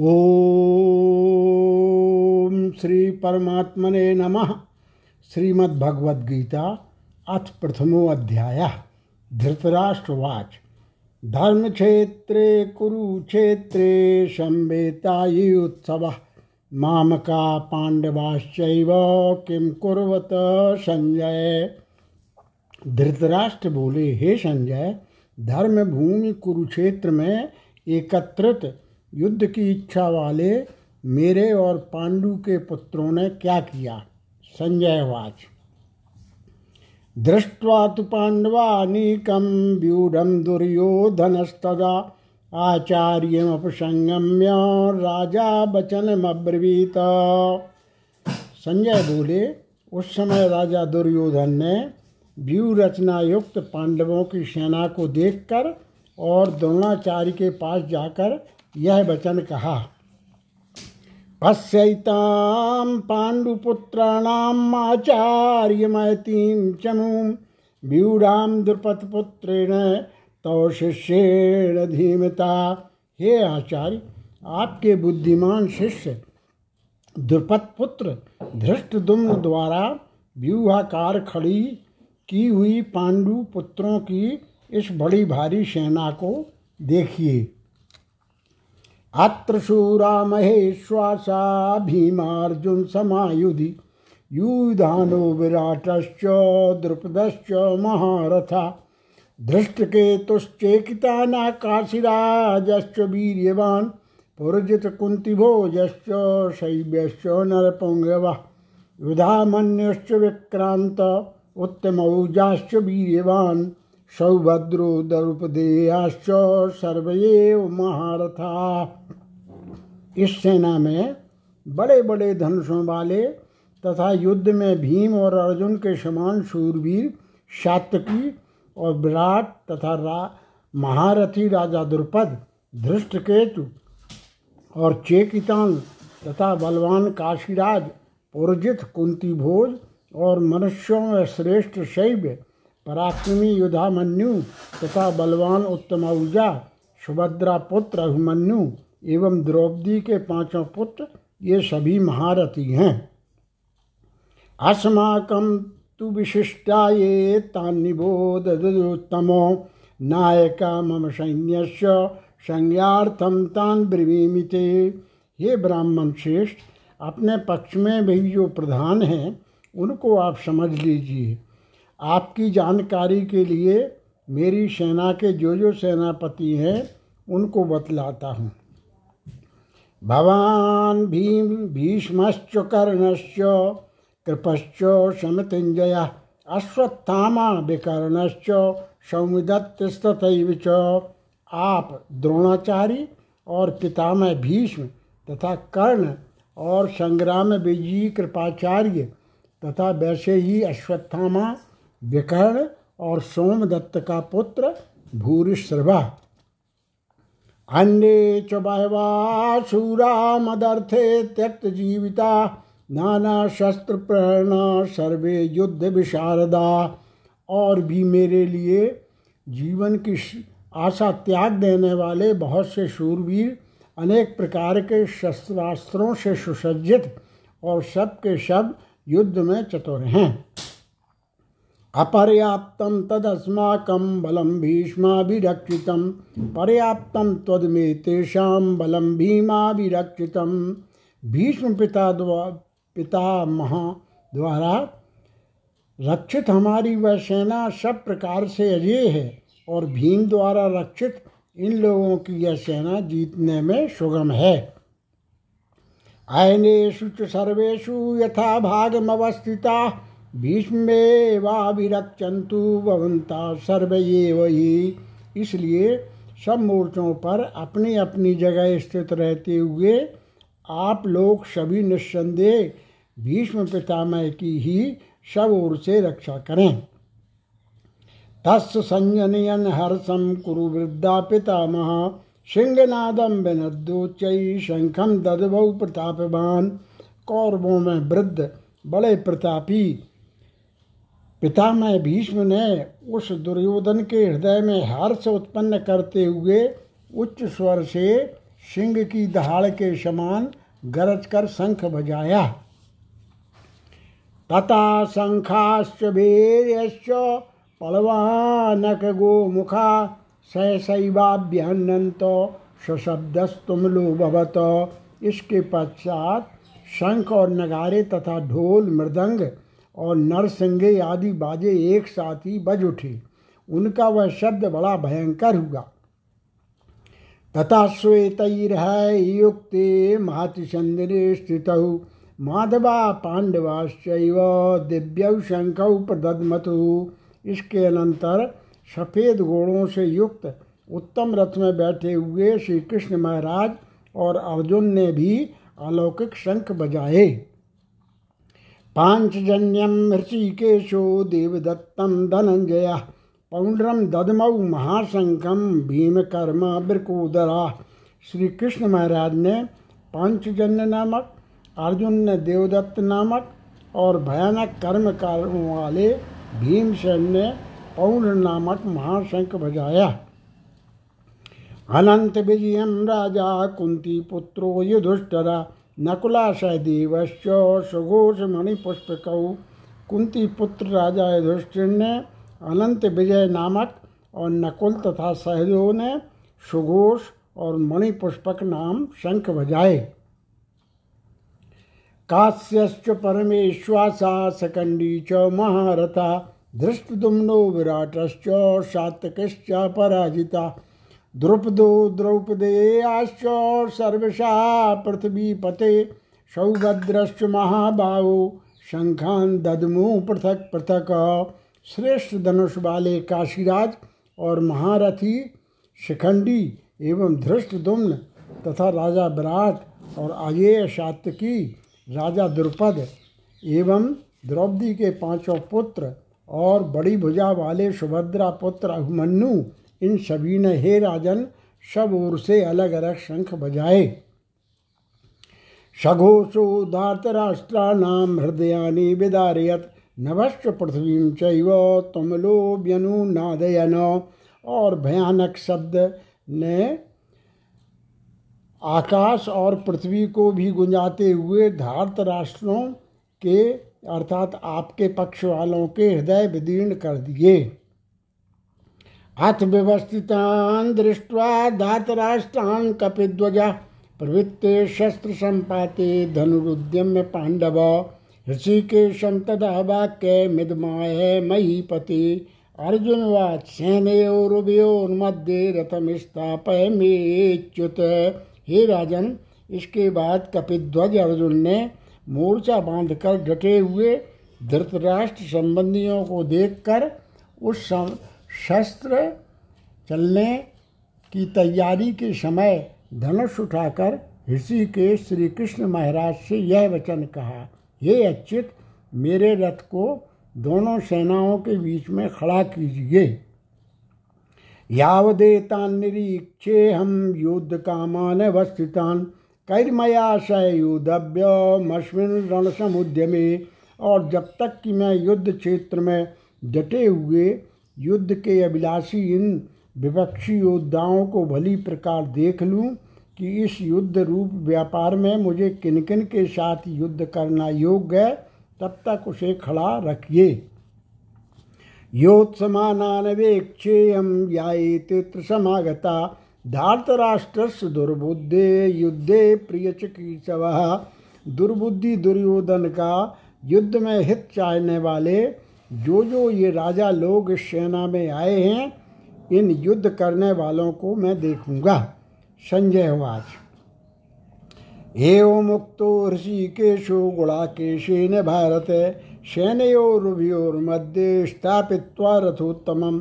ओम श्री परमात्मने नमः। श्रीमद्भगवद्गीता अथ प्रथमो अध्याय धृतराष्ट्रवाच। धर्मक्षेत्रे, कुरुक्षेत्रे उत्सव। मामका पांडवाश्चैव किम कुर्वत संजय? धृतराष्ट्र बोले, हे संजय धर्म भूमि कुरुक्षेत्र में एकत्रित युद्ध की इच्छा वाले मेरे और पांडु के पुत्रों ने क्या किया? संजय वाच दृष्ट्वा तो पाण्डवानीकं व्यूढ़ दुर्योधन दुर्योधनस्तदा आचार्यमपसंगम्य राजा वचनमब्रवीत संजय बोले, उस समय राजा दुर्योधन ने व्यू रचना युक्त पांडवों की सेना को देखकर और द्रोणाचार्य के पास जाकर यह वचन कहा। पश्यताम पांडुपुत्राणाम आचार्यमतीम चमूम व्यूढ़ाम द्रुपदपुत्रेण तो शिष्येण धीमता। हे आचार्य, आपके बुद्धिमान शिष्य द्रुपद पुत्र धृष्टदुम्न द्वारा व्यूहाकार खड़ी की हुई पांडु पुत्रों की इस बड़ी भारी सेना को देखिए। अत्र शूरा महेश्वासा भीमार्जुन समायुधि, युधानो विराटश्च, द्रुपदश्च महारथा धृष्टकेतुश्चेकितानाकाशिराजश्च वीर्यवान् पुरजितकुन्तिभोजश्च शैव्यश्च नरपुङ्गवः युधामन्यश्च विक्रान्त, उत्तमौजाश्च वीर्यवान्। सौभद्रो द्रौपदेयाश्च सर्वैव महारथा। इस सेना में बड़े बड़े धनुषों वाले तथा युद्ध में भीम और अर्जुन के समान शूरवीर, शातकी और विराट तथा रा, महारथी राजा द्रुपद, धृष्टकेतु और चेकितान तथा बलवान काशीराज, पुरजित कुंती भोज और मनुष्यों में श्रेष्ठ शैव्य पराक्रमी युधामन्यु, तथा बलवान उत्तम ऊर्जा सुभद्रा पुत्र अभिमन्यु, एवं द्रौपदी के पाँचों पुत्र, ये सभी महारथी हैं। अस्माकम तु विशिष्टा ये तान्निबोधोत्तमो नायका मम सैन्य संज्ञार्थम तान ब्रवीमिते। ये ब्राह्मण श्रेष्ठ, अपने पक्ष में भी जो प्रधान हैं, उनको आप समझ लीजिए। आपकी जानकारी के लिए मेरी सेना के जो जो सेनापति हैं, उनको बतलाता हूँ। भवान भीम भीष्मश्च कर्णश्च, कृपश्च शमतिंजय अश्वत्थामा विकर्णश्च सौमिदत्तस्तैव च। आप द्रोणाचार्य और पितामह भीष्म तथा कर्ण और संग्राम विजयी कृपाचार्य तथा वैसे ही अश्वत्थामा विकर्ण और सोमदत्त का पुत्र भूरिश्रवा। अन्य च बहवा शूरा मदर्थे त्यक्त जीविता, नाना शस्त्र प्रेरणा सर्वे युद्ध विशारदा। और भी मेरे लिए जीवन की आशा त्याग देने वाले बहुत से शूरवीर, अनेक प्रकार के शस्त्रास्त्रों से सुसज्जित और सब के सब युद्ध में चतुर हैं। अपर्याप्तं तदस्माकं बलं भीष्माभिरक्षितं। पर्याप्तं त्वदमे तेषां बलं भीमाभिरक्षितं। भीष्म पिता पिता महा द्वारा रक्षित हमारी वह सेना सब प्रकार से अजय है और भीम द्वारा रक्षित इन लोगों की यह सेना जीतने में सुगम है। अयनेषु च सर्वेषु यथा भागमवस्थिता। भीष्मेवाभिरक्षन्तु भवंता सर्वएव ही। इसलिए सब मोर्चों पर अपनी अपनी जगह स्थित रहते हुए आप लोग सभी निस्संदेह भीष्म पितामह की ही सब ओर से रक्षा करें। तस् संजनयन हर्षम कुरु वृद्धा पितामह सिंहनादम विनदोच शंखम ददबऊ प्रतापवान। कौरवों में वृद्ध बड़े प्रतापी पितामह भीष्म ने उस दुर्योधन के हृदय में हर्ष उत्पन्न करते हुए उच्च स्वर से सिंह की दहाड़ के समान गरज कर शंख बजाया। तथा शंखाश्च वीर्यश्च पलवानक गोमुखा सहसैवाभ्यन्नत सशब्दस्तुमलो भवत इसके पश्चात शंख और नगारे तथा ढोल मृदंग और नरसिंगे आदि बाजे एक साथ ही बज उठे। उनका वह शब्द बड़ा भयंकर हुआ। तथा श्वेतैर्युक्ते महतिचंद्रे स्थित। माधवा पांडवाश्चैव दिव्यौ शंखौ प्रदमतु इसके अनंतर सफ़ेद घोड़ों से युक्त उत्तम रथ में बैठे हुए श्री कृष्ण महाराज और अर्जुन ने भी अलौकिक शंख बजाए। पांचजन्यम ऋषिकेशो देवदत्तम धनंजय पौंड्रम ददमऊ महाशंखम भीमकर्म बिरकोदरा। श्री कृष्ण महाराज ने पांचजन्य नामक, अर्जुन ने देवदत्त नामक और भयानक कर्म कारों वाले भीमसेन ने पौंड नामक महाशंख बजाया। अनंत विजयम राजा कुंती पुत्रो युधिष्ठरा नकुला सहदेवश्च सुघोष मणिपुष्पक कुंती पुत्र राजा युधिष्ठिर ने अनंत विजय नामक और नकुल तथा सहदेव ने सुघोष और मणिपुष्पक नाम शंख बजाए। काश्यश्च परमेश्वासा सकंडी च महारथा धृष्टुम्नो विराटश्च सातकश्च पराजिता। द्रुपदो द्रौपदेयाश्च सर्वशा पृथ्वीपते सौभद्रश्च महाबाहो, शंखान ददमु पृथक पृथक। श्रेष्ठ धनुष वाले काशीराज और महारथी, शिखंडी एवं धृष्ट दुम्न तथा राजा विराट और अजेय सात्यकी राजा द्रुपद एवं द्रौपदी के पाँचों पुत्र और बड़ी भुजा वाले सुभद्रा पुत्र अभिमन्यु इन सभी ने, हे राजन, सब ओर से अलग अलग शंख बजाए। सघोषो धातराष्ट्राणाम हृदयानि विदारयत। नभश्च पृथ्वी चैव तुमलो नादयन। और भयानक शब्द ने आकाश और पृथ्वी को भी गुंजाते हुए धार्त राष्ट्रों के, अर्थात आपके पक्ष वालों के हृदय विदीर्ण कर दिए। अथ व्यवस्थितान् दृष्ट्वा धातराष्ट्रान् कपिध्वजा प्रवृत्ते शस्त्र संपाते धनुरुद्यम्य पांडव ऋषिकेशं तदा वाक्य मिदमाय महीपति अर्जुन वाच सेनयोरुभयोर्मध्ये रथम स्थापय मेच्युत हे राजन इसके बाद कपिध्वज अर्जुन ने मोर्चा बांधकर डटे हुए धृतराष्ट्र संबंधियों को देखकर उस सम, शस्त्र चलने की तैयारी के समय धनुष उठाकर ऋषि के श्री कृष्ण महाराज से यह वचन कहा, हे अच्युत, मेरे रथ को दोनों सेनाओं के बीच में खड़ा कीजिए। यावदेतान निरीक्षे हम युद्ध कामान अवस्थितान, कैर्मया सयुद्धव्य मश्विन रण समुद्र में और जब तक कि मैं युद्ध क्षेत्र में डटे हुए युद्ध के अभिलाषी इन विपक्षी योद्धाओं को भली प्रकार देख लूँ कि इस युद्ध रूप व्यापार में मुझे किन किन के साथ युद्ध करना योग्य है, तब तक उसे खड़ा रखिए। योत्समानान वेक्षेयम यात्र समागता धार्तराष्ट्र दुर्बुद्धे युद्धे प्रिय चिकीत्सव दुर्बुद्धि दुर्योधन का युद्ध में हित चाहने वाले जो जो ये राजा लोग इस सेना में आए हैं, इन युद्ध करने वालों को मैं देखूँगा। संजय वाच। एवं मुक्तो ऋषिकेशो गुणाकेशेन भारत मध्य स्थापित्वा रथोत्तमं।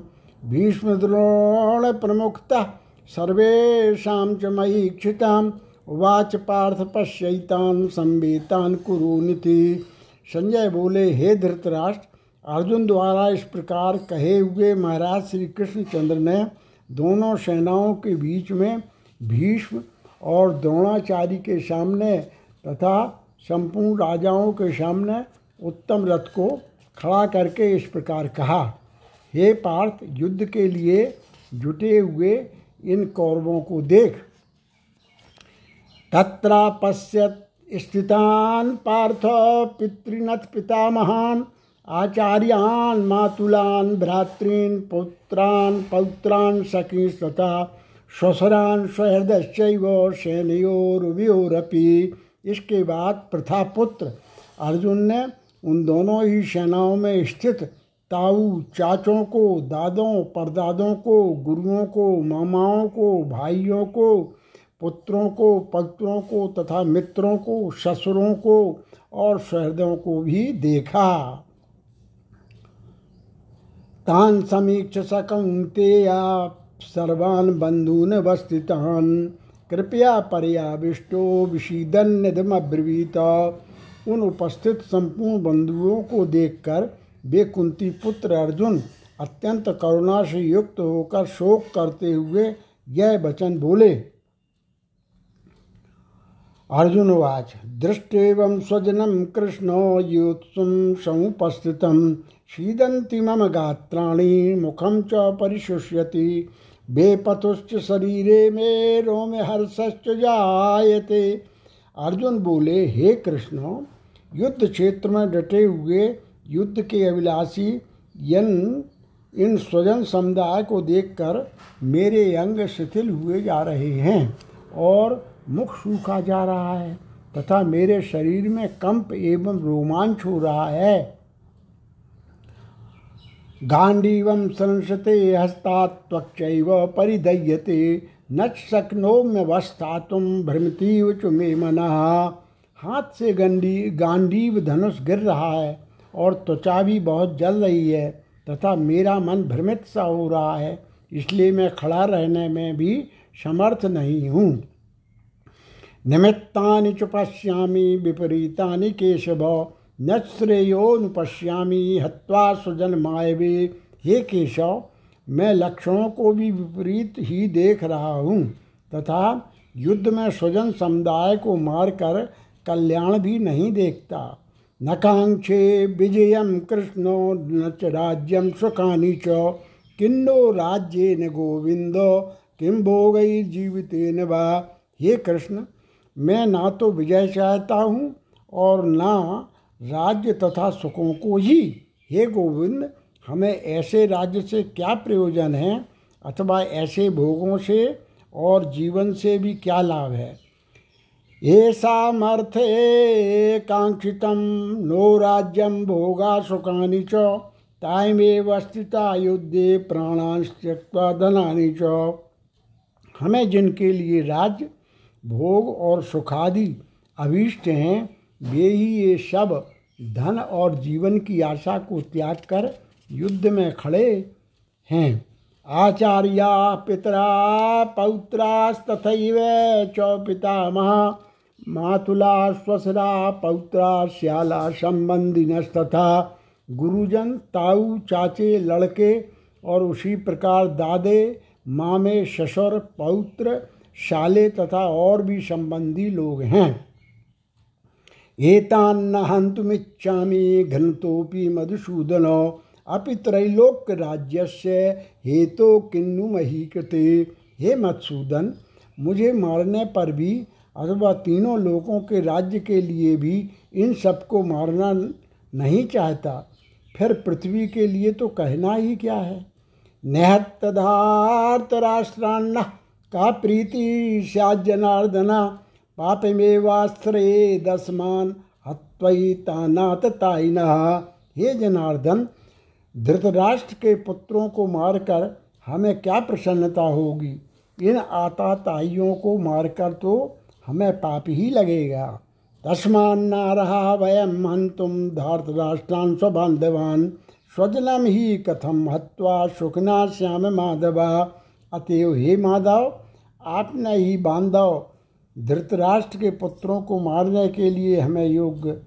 प्रमुखता सर्वेशा च मयि क्षिताम् उवाच पार्थ पश्यतान संवेतान कुरुनिति संजय बोले, हे धृतराष्ट्र अर्जुन द्वारा इस प्रकार कहे हुए महाराज श्री कृष्णचंद्र ने दोनों सेनाओं के बीच में भीष्म और द्रोणाचार्य के सामने तथा संपूर्ण राजाओं के सामने उत्तम रथ को खड़ा करके इस प्रकार कहा, हे पार्थ, युद्ध के लिए जुटे हुए इन कौरवों को देख। तत्रापश्यत् स्थितान पार्थ पितृनथ पितामहान् आचार्यान् मातुलान्, भ्रातॄन्, पुत्रान्, पौत्रान् सखीस्तथा श्वसरान् सहृदश्चैव सेनयोरुभयोरपि इसके बाद प्रथा पुत्र अर्जुन ने उन दोनों ही सेनाओं में स्थित ताऊ चाचों को, दादों, परदादों को, गुरुओं को, मामाओं को, भाइयों को, पुत्रों को, पत्रों को तथा मित्रों को, ससुरों को और सहृदयों को भी देखा। तान समीक्ष सकंतेया सर्वान बंधून वस्थितान कृपया पर्याविष्टो विषीदन्यदमब्रवीत उन उपस्थित संपूर्ण बंधुओं को देखकर वे कुंती पुत्र अर्जुन अत्यंत करुणा से युक्त होकर शोक करते हुए यह वचन बोले अर्जुनवाच दृष्टेवं स्वजनम कृष्ण युत्सुं समुपस्थितं शीदन्ति मम गात्राणि, मुखं च परिशुष्यति। बेपतुश्च शरीरे मे रोम हर्षश्च जायते। अर्जुन बोले, हे कृष्ण, युद्ध क्षेत्र में डटे हुए युद्ध के अभिलाषी, यन, इन स्वजन समुदाय को देखकर मेरे अंग शिथिल हुए जा रहे हैं और मुख सूखा जा रहा है तथा मेरे शरीर में कंप एवं रोमांच हो रहा है। गांडीव संसते हस्तात्वक्चैव परिदयते न शक्नोम्यवस्था तुम भ्रमतीव च मे मना। हाथ से गंडी, गांडीव धनुष गिर रहा है और त्वचा भी बहुत जल रही है तथा मेरा मन भ्रमित सा हो रहा है, इसलिए मैं खड़ा रहने में भी समर्थ नहीं हूँ। निमित्तानि च विपरीता केशव। न श्रेयोनुपश्यामि हत्वा सुजन मायवे। हे केशव, मैं लक्षणों को भी विपरीत ही देख रहा हूँ, तथा युद्ध में स्वजन समुदाय को मारकर कल्याण भी नहीं देखता। न कांक्षे विजयम कृष्णो, न च राज्यम सुखानी च। किन्नो राज्य न गोविंदो किम भोगई जीवितेन वा। हे कृष्ण, मैं ना तो विजय चाहता हूँ और ना राज्य तथा सुखों को ही, हे गोविंद, हमें ऐसे राज्य से क्या प्रयोजन है? अथवा ऐसे भोगों से और जीवन से भी क्या लाभ है? ये ऐसामर्थे कांक्षित नो राज्यम भोगा सुखानी च ताइमेव स्थिता युद्धे प्राणांश त्यक्ता धनानी च। हमें जिनके लिए राज्य, भोग और सुखादि अभीष्ट हैं वे ही ये सब धन और जीवन की आशा को त्याग कर युद्ध में खड़े हैं। आचार्या पितरा पौत्रास्तथ च पितामह मातुला स्वसरा पौत्रा श्याला संबंधी संबंधिनस्तथा। गुरुजन ताऊ चाचे लड़के और उसी प्रकार दादे, मामे, ससुर, पौत्र, शाले तथा और भी संबंधी लोग हैं। एतान्न हंतुमिच्छामी घनतोपि मधुसूदन। अपि से हेतो किन्नु मही कृते हे मधुसूदन, मुझे मारने पर भी अथवा तीनों लोगों के राज्य के लिए भी इन सबको मारना नहीं चाहता। फिर पृथ्वी के लिए तो कहना ही क्या है? निहत्तधार्त राष्ट्रान्न का प्रीति जनार्दना पापमेवास्त्रे दसमान हत्वई तानात ताइना हे जनार्दन, धृतराष्ट्र के पुत्रों को मारकर हमें क्या प्रसन्नता होगी? इन आताताइयों को मारकर तो हमें पाप ही लगेगा। तस्मान रहा वयम हंतुम धार्तराष्ट्रान स्वबांधवान स्वजनम ही कथम हत्वा सुखना श्याम माधवा। अतएव हे माधव आपने ही बांधव धृतराष्ट्र के पुत्रों को मारने के लिए हमें योग्य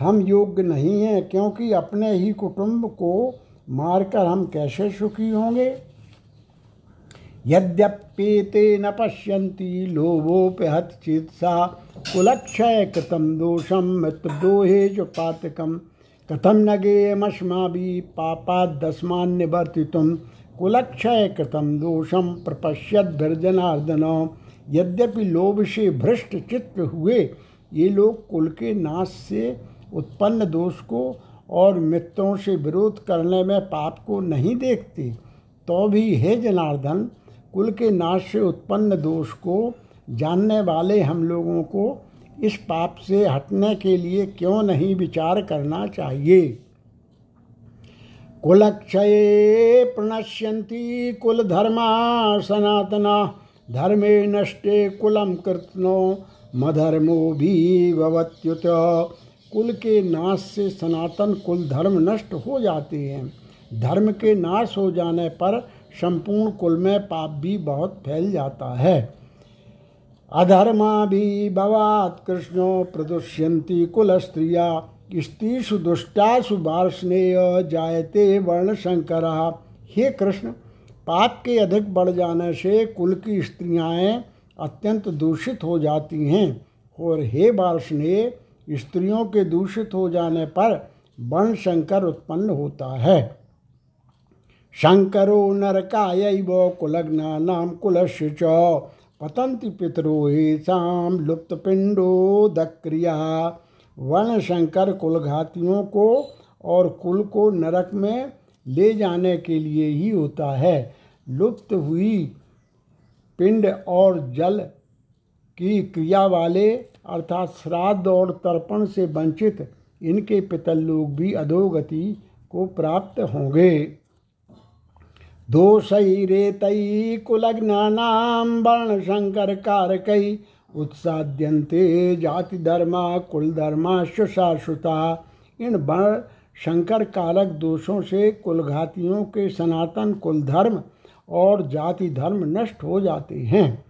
हम योग्य नहीं हैं क्योंकि अपने ही कुटुंब को मारकर हम कैसे सुखी होंगे? यद्यप्येते न पश्यन्ति लोभोप्यहत चित्सा कुलक्षय कृतम दोषम मृत्युदोहे च पातकम कथम न गेयमस्मा भी पापादस्मान्यवर्तितुम कुलक्षय कृतम दोषम प्रपश्यद भर्जनार्दन यद्यपि लोभ से भ्रष्ट चित्त हुए, ये लोग कुल के नाश से उत्पन्न दोष को और मित्रों से विरोध करने में पाप को नहीं देखते तो भी हे जनार्दन, कुल के नाश से उत्पन्न दोष को जानने वाले हम लोगों को इस पाप से हटने के लिए क्यों नहीं विचार करना चाहिए? कुलक्षये प्रणश्यन्ति कुलधर्मा सनातना। धर्मे नष्टे कुलम कृत्नो, मधर्मो भी भवत्युत कुल के नाश से सनातन कुल धर्म नष्ट हो जाते हैं। धर्म के नाश हो जाने पर संपूर्ण कुल में पाप भी बहुत फैल जाता है। अधर्मा भी भवात कृष्णो प्रदुष्यंती कुल स्त्रिया। स्त्रीषु दुष्टासु वार्षणेय जायते वर्ण शंकर हे कृष्ण पाप के अधिक बढ़ जाने से कुल की स्त्रियाँ अत्यंत दूषित हो जाती हैं। और हे वार्षणेय स्त्रियों के दूषित हो जाने पर वर्ण शंकर उत्पन्न होता है। शंकरो नरकाय कुलग्ना नाम कुलस्य च पतंति पितरो हेसाम लुप्त पिंडो दक्रिया। वर्ण शंकर कुलघातियों को और कुल को नरक में ले जाने के लिए ही होता है। लुप्त हुई पिंड और जल की क्रिया वाले, अर्थात श्राद्ध और तर्पण से वंचित, इनके पितल लोग भी अधोगति को प्राप्त होंगे। दोषैरेतैः कुलज्ञानां वर्णशङ्करकारकैः उत्साद्यन्ते जातिधर्मा कुलधर्माश्च शाश्वता इन वर्ण शंकर कारक दोषों से कुलघातियों के सनातन कुल धर्म और जाति धर्म नष्ट हो जाते हैं।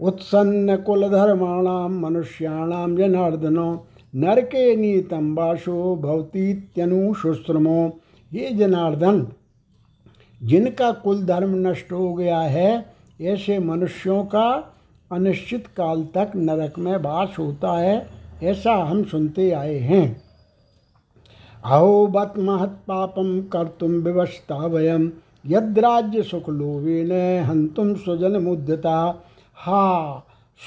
उत्सन्न कुल धर्माणाम मनुष्याणाम जनार्दनो, नरके नीतम वाशो भवतीत्यनुशुश्रमो ये जनार्दन, जिनका कुल धर्म नष्ट हो गया है, ऐसे मनुष्यों का अनिश्चित काल तक नरक में वास होता है, ऐसा हम सुनते आए हैं। अहो बत महत पापम कर तुम विवस्था वयम। यद्राज्य सुख लोवेन हंतुम स्वजन मुद्यता। हा,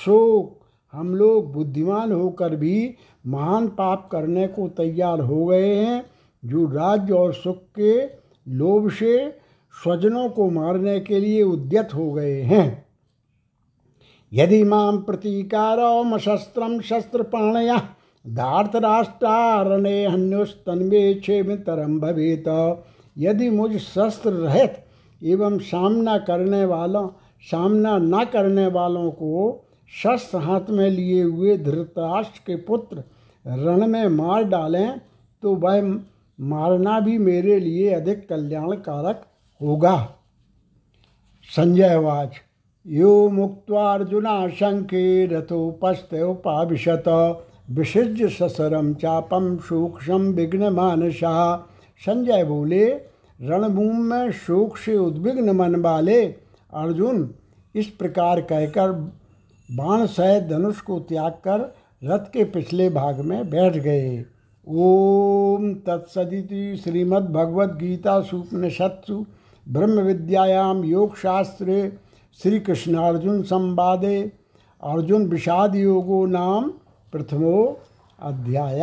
शोक, हम लोग बुद्धिमान होकर भी महान पाप करने को तैयार हो गए हैं। जो राज्य और सुख के लोभ से स्वजनों को मारने के लिए उद्यत हो गए हैं। यदि माम प्रतीकारो शस्त्र पाणया धार्तराष्ट्रारणे हन्युस्तन्वे क्षेमितरम भवेत। यदि मुझ शस्त्र रहित एवं सामना करने वालों, सामना न करने वालों को शस्त्र हाथ में लिए हुए धृतराष्ट्र के पुत्र रण में मार डालें तो वह मारना भी मेरे लिए अधिक कल्याणकारक होगा। संजय वाच यो मुक्त्वार्जुना शंके रथोपस्थोपाविशत विसृज्य ससरम चापम सूक्ष्म विघ्न मानसा संजय बोले, रणभूमि में शोक से उद्विग्न मन वाले अर्जुन, इस प्रकार कहकर बाण सहित धनुष को त्याग कर रथ के पिछले भाग में बैठ गए। ओम तत्सदिति श्रीमद्भगवद्गीता सुपनिषत्सु ब्रह्म विद्यायाम श्री कृष्णार्जुन संवादे। अर्जुन विषाद योगो नाम प्रथमो अध्याय।